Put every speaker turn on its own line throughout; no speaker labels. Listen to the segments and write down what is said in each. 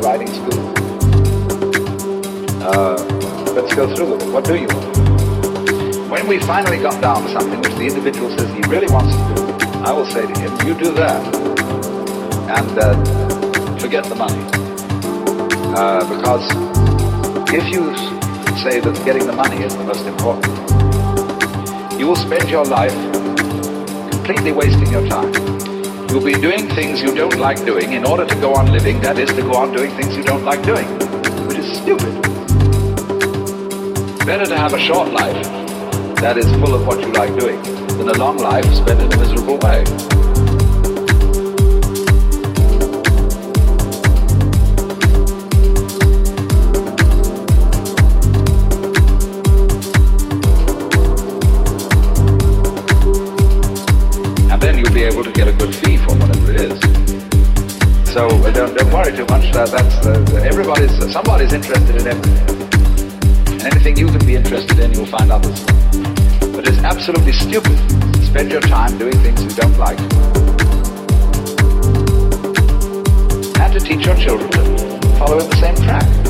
in riding school? Uh, let's go through with it. What do you want? When we finally got down to something which the individual says he really wants to do, I will say to him, you do that. And uh, forget the money. Uh, because if you say that getting the money is the most important, you will spend your life completely wasting your time. You'll be doing things you don't like doing in order to go on living, that is, to go on doing things you don't like doing, which is stupid. Better to have a short life that is full of what you like doing than a long life spent in a miserable way. Somebody's interested in everything. And anything you can be interested in, you'll find others. But it's absolutely stupid to spend your time doing things you don't like. And to teach your children to follow in the same track.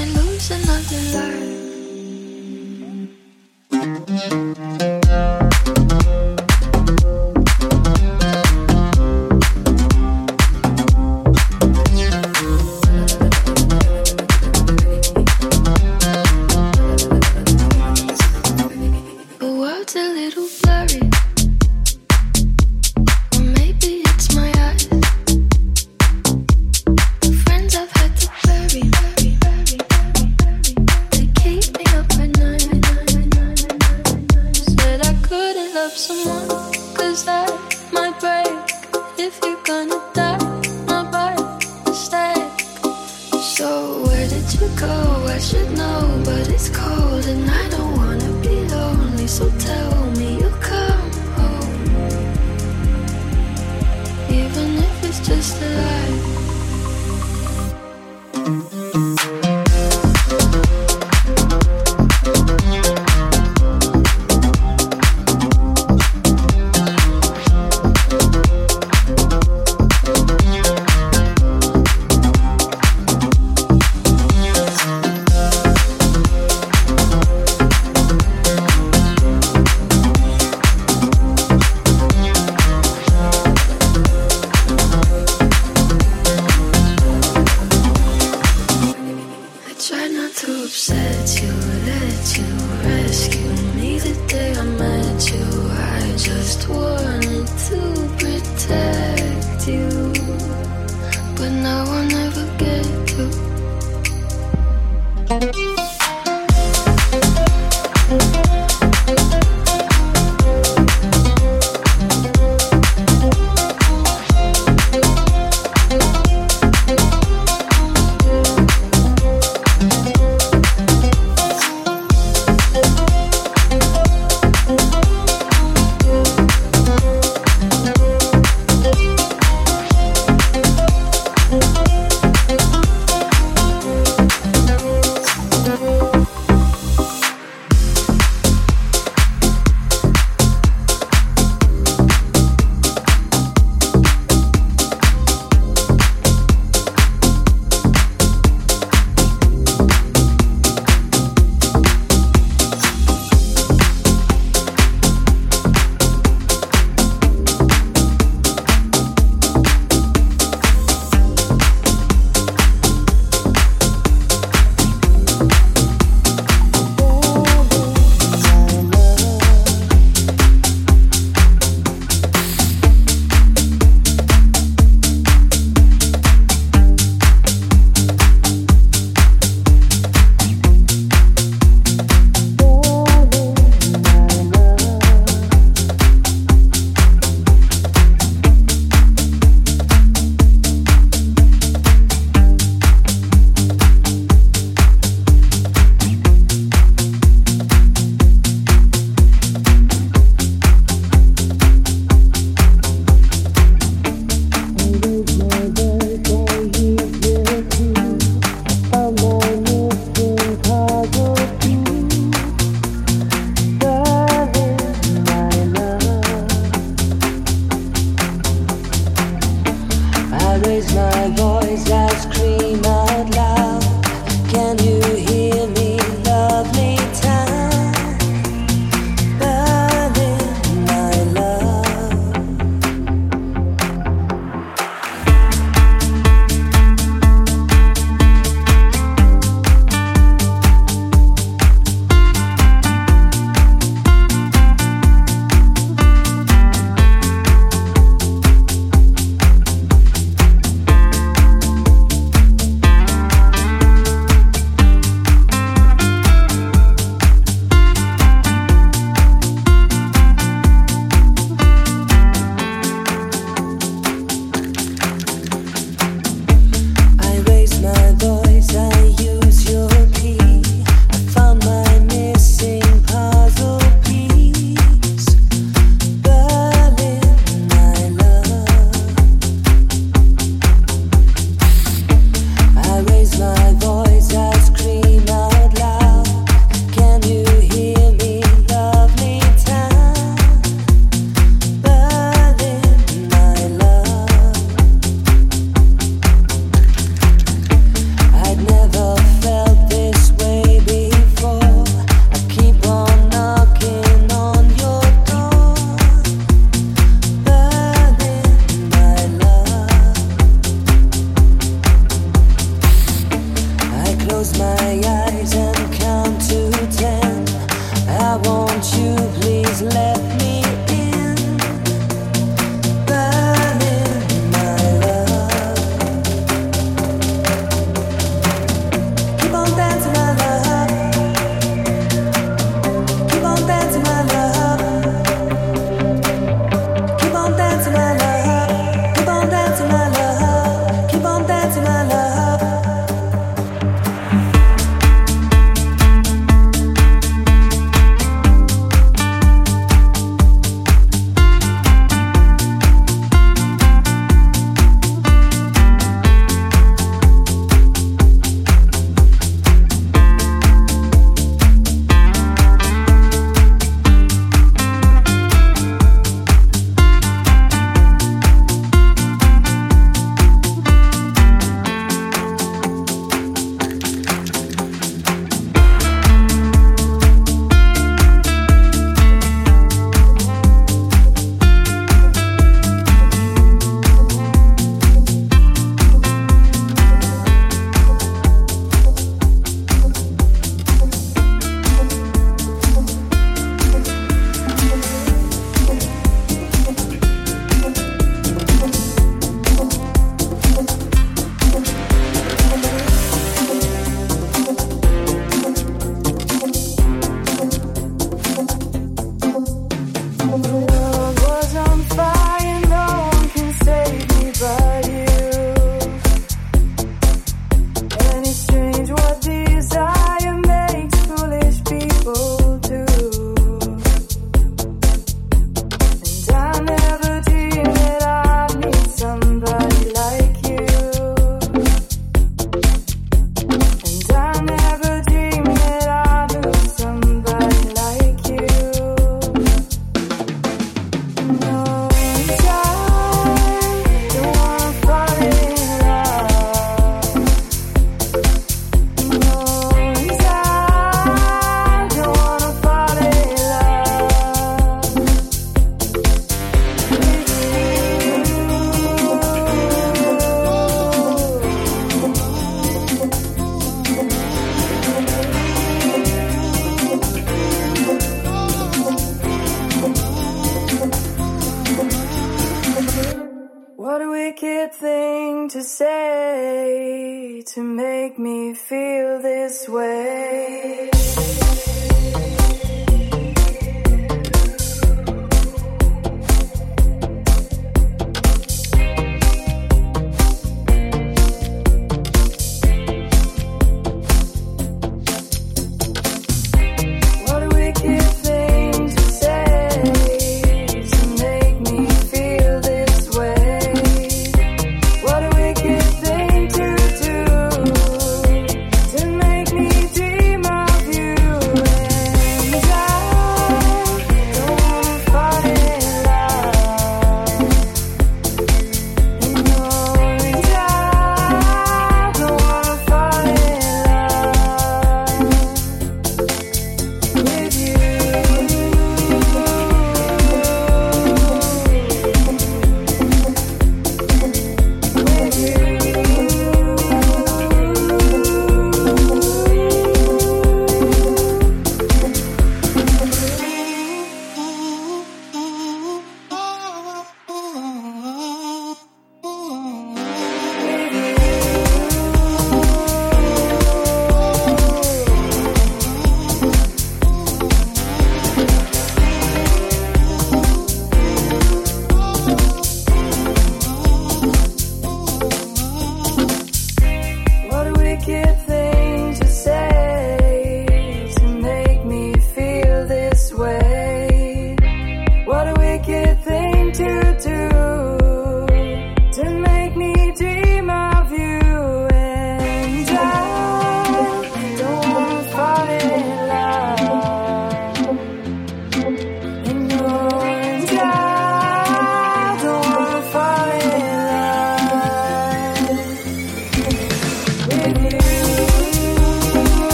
and lose another life.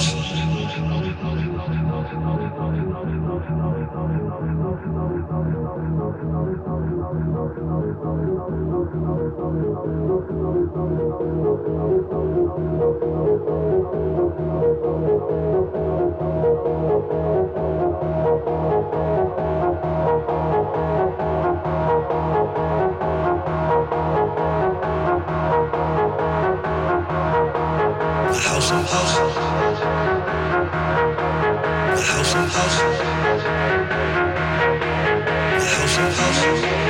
house. Thank
you. 好幸。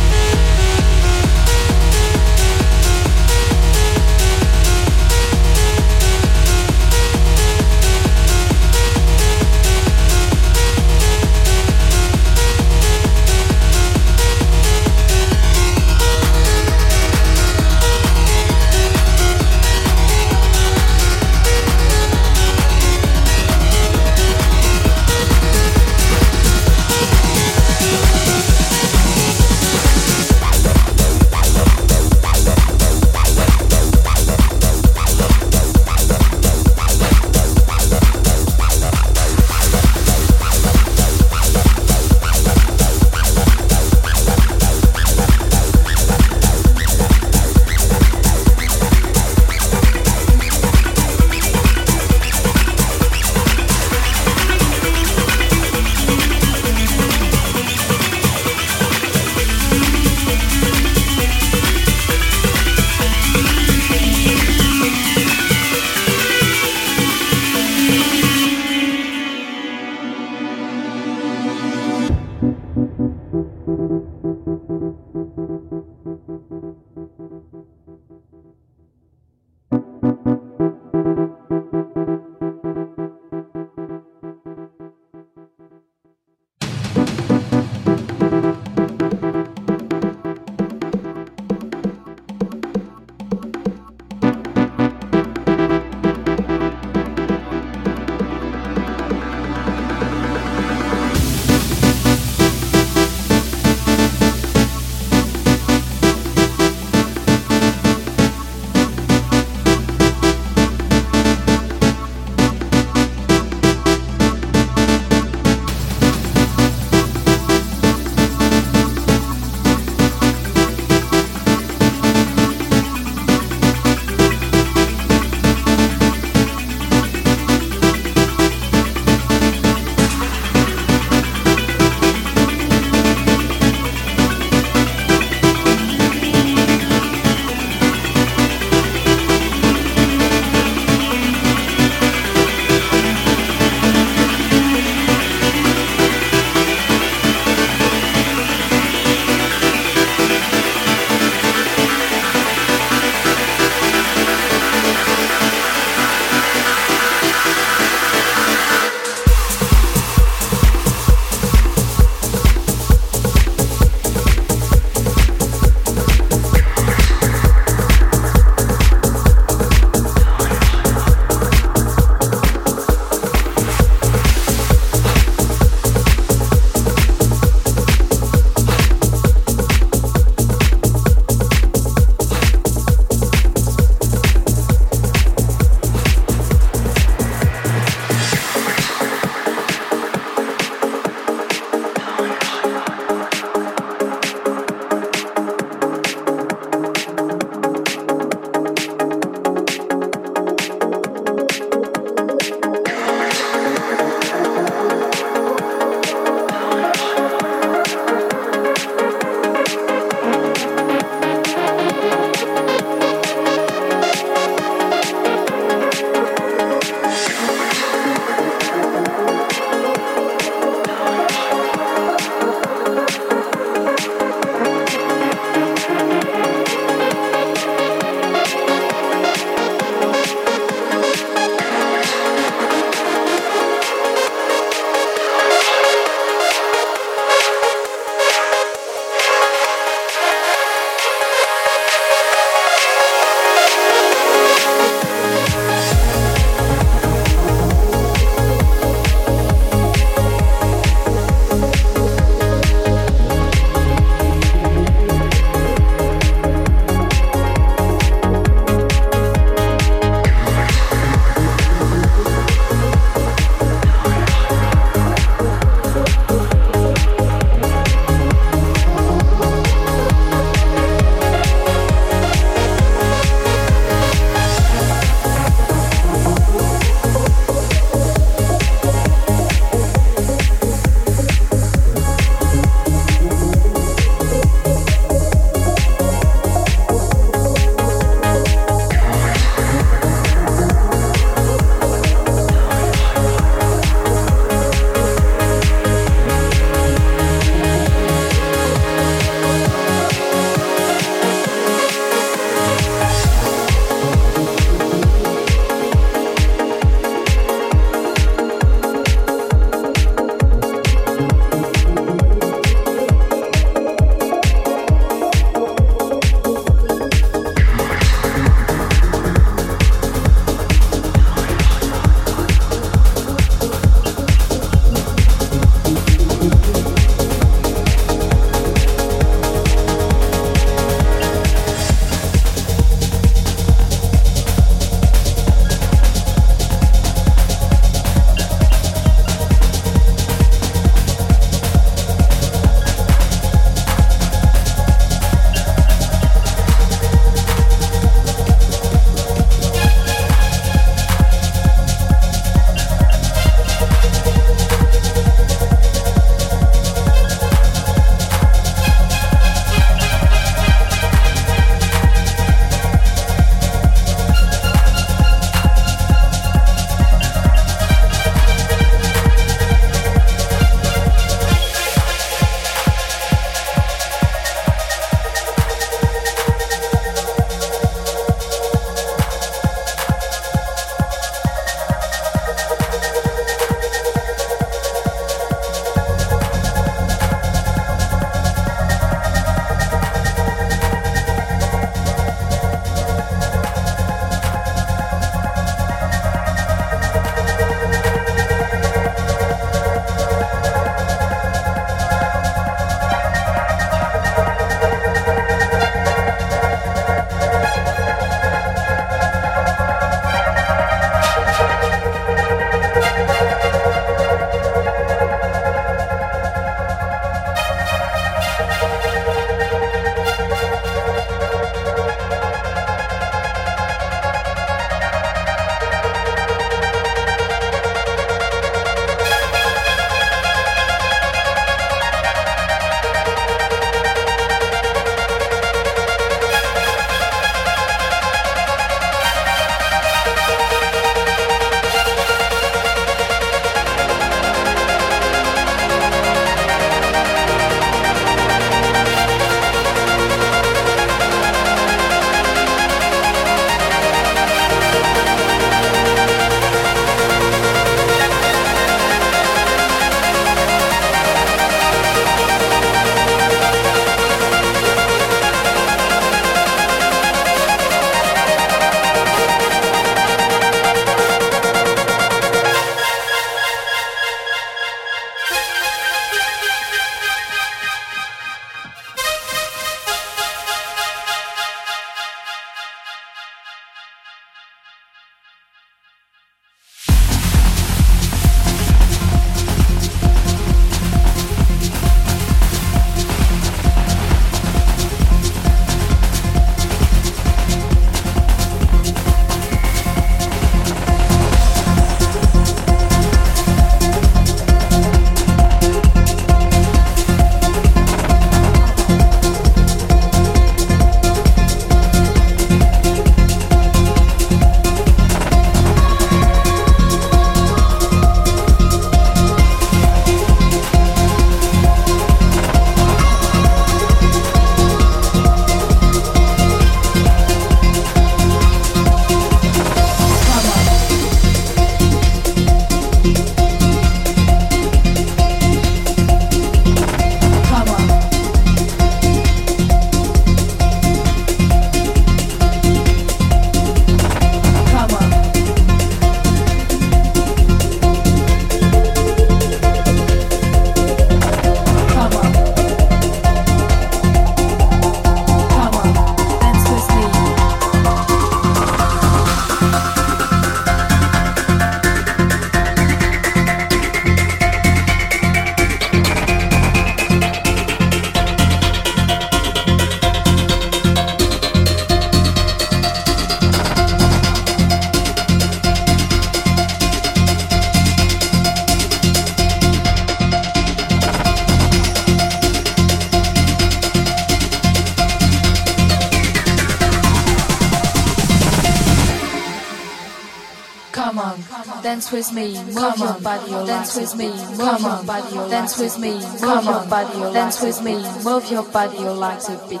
Dance with me, move your body, dance with me, move your body, dance with me, move your body, dance with me, move your body, you like to beat.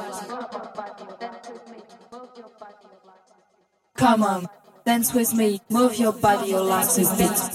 Come on, dance with me, move your body, you like to beat.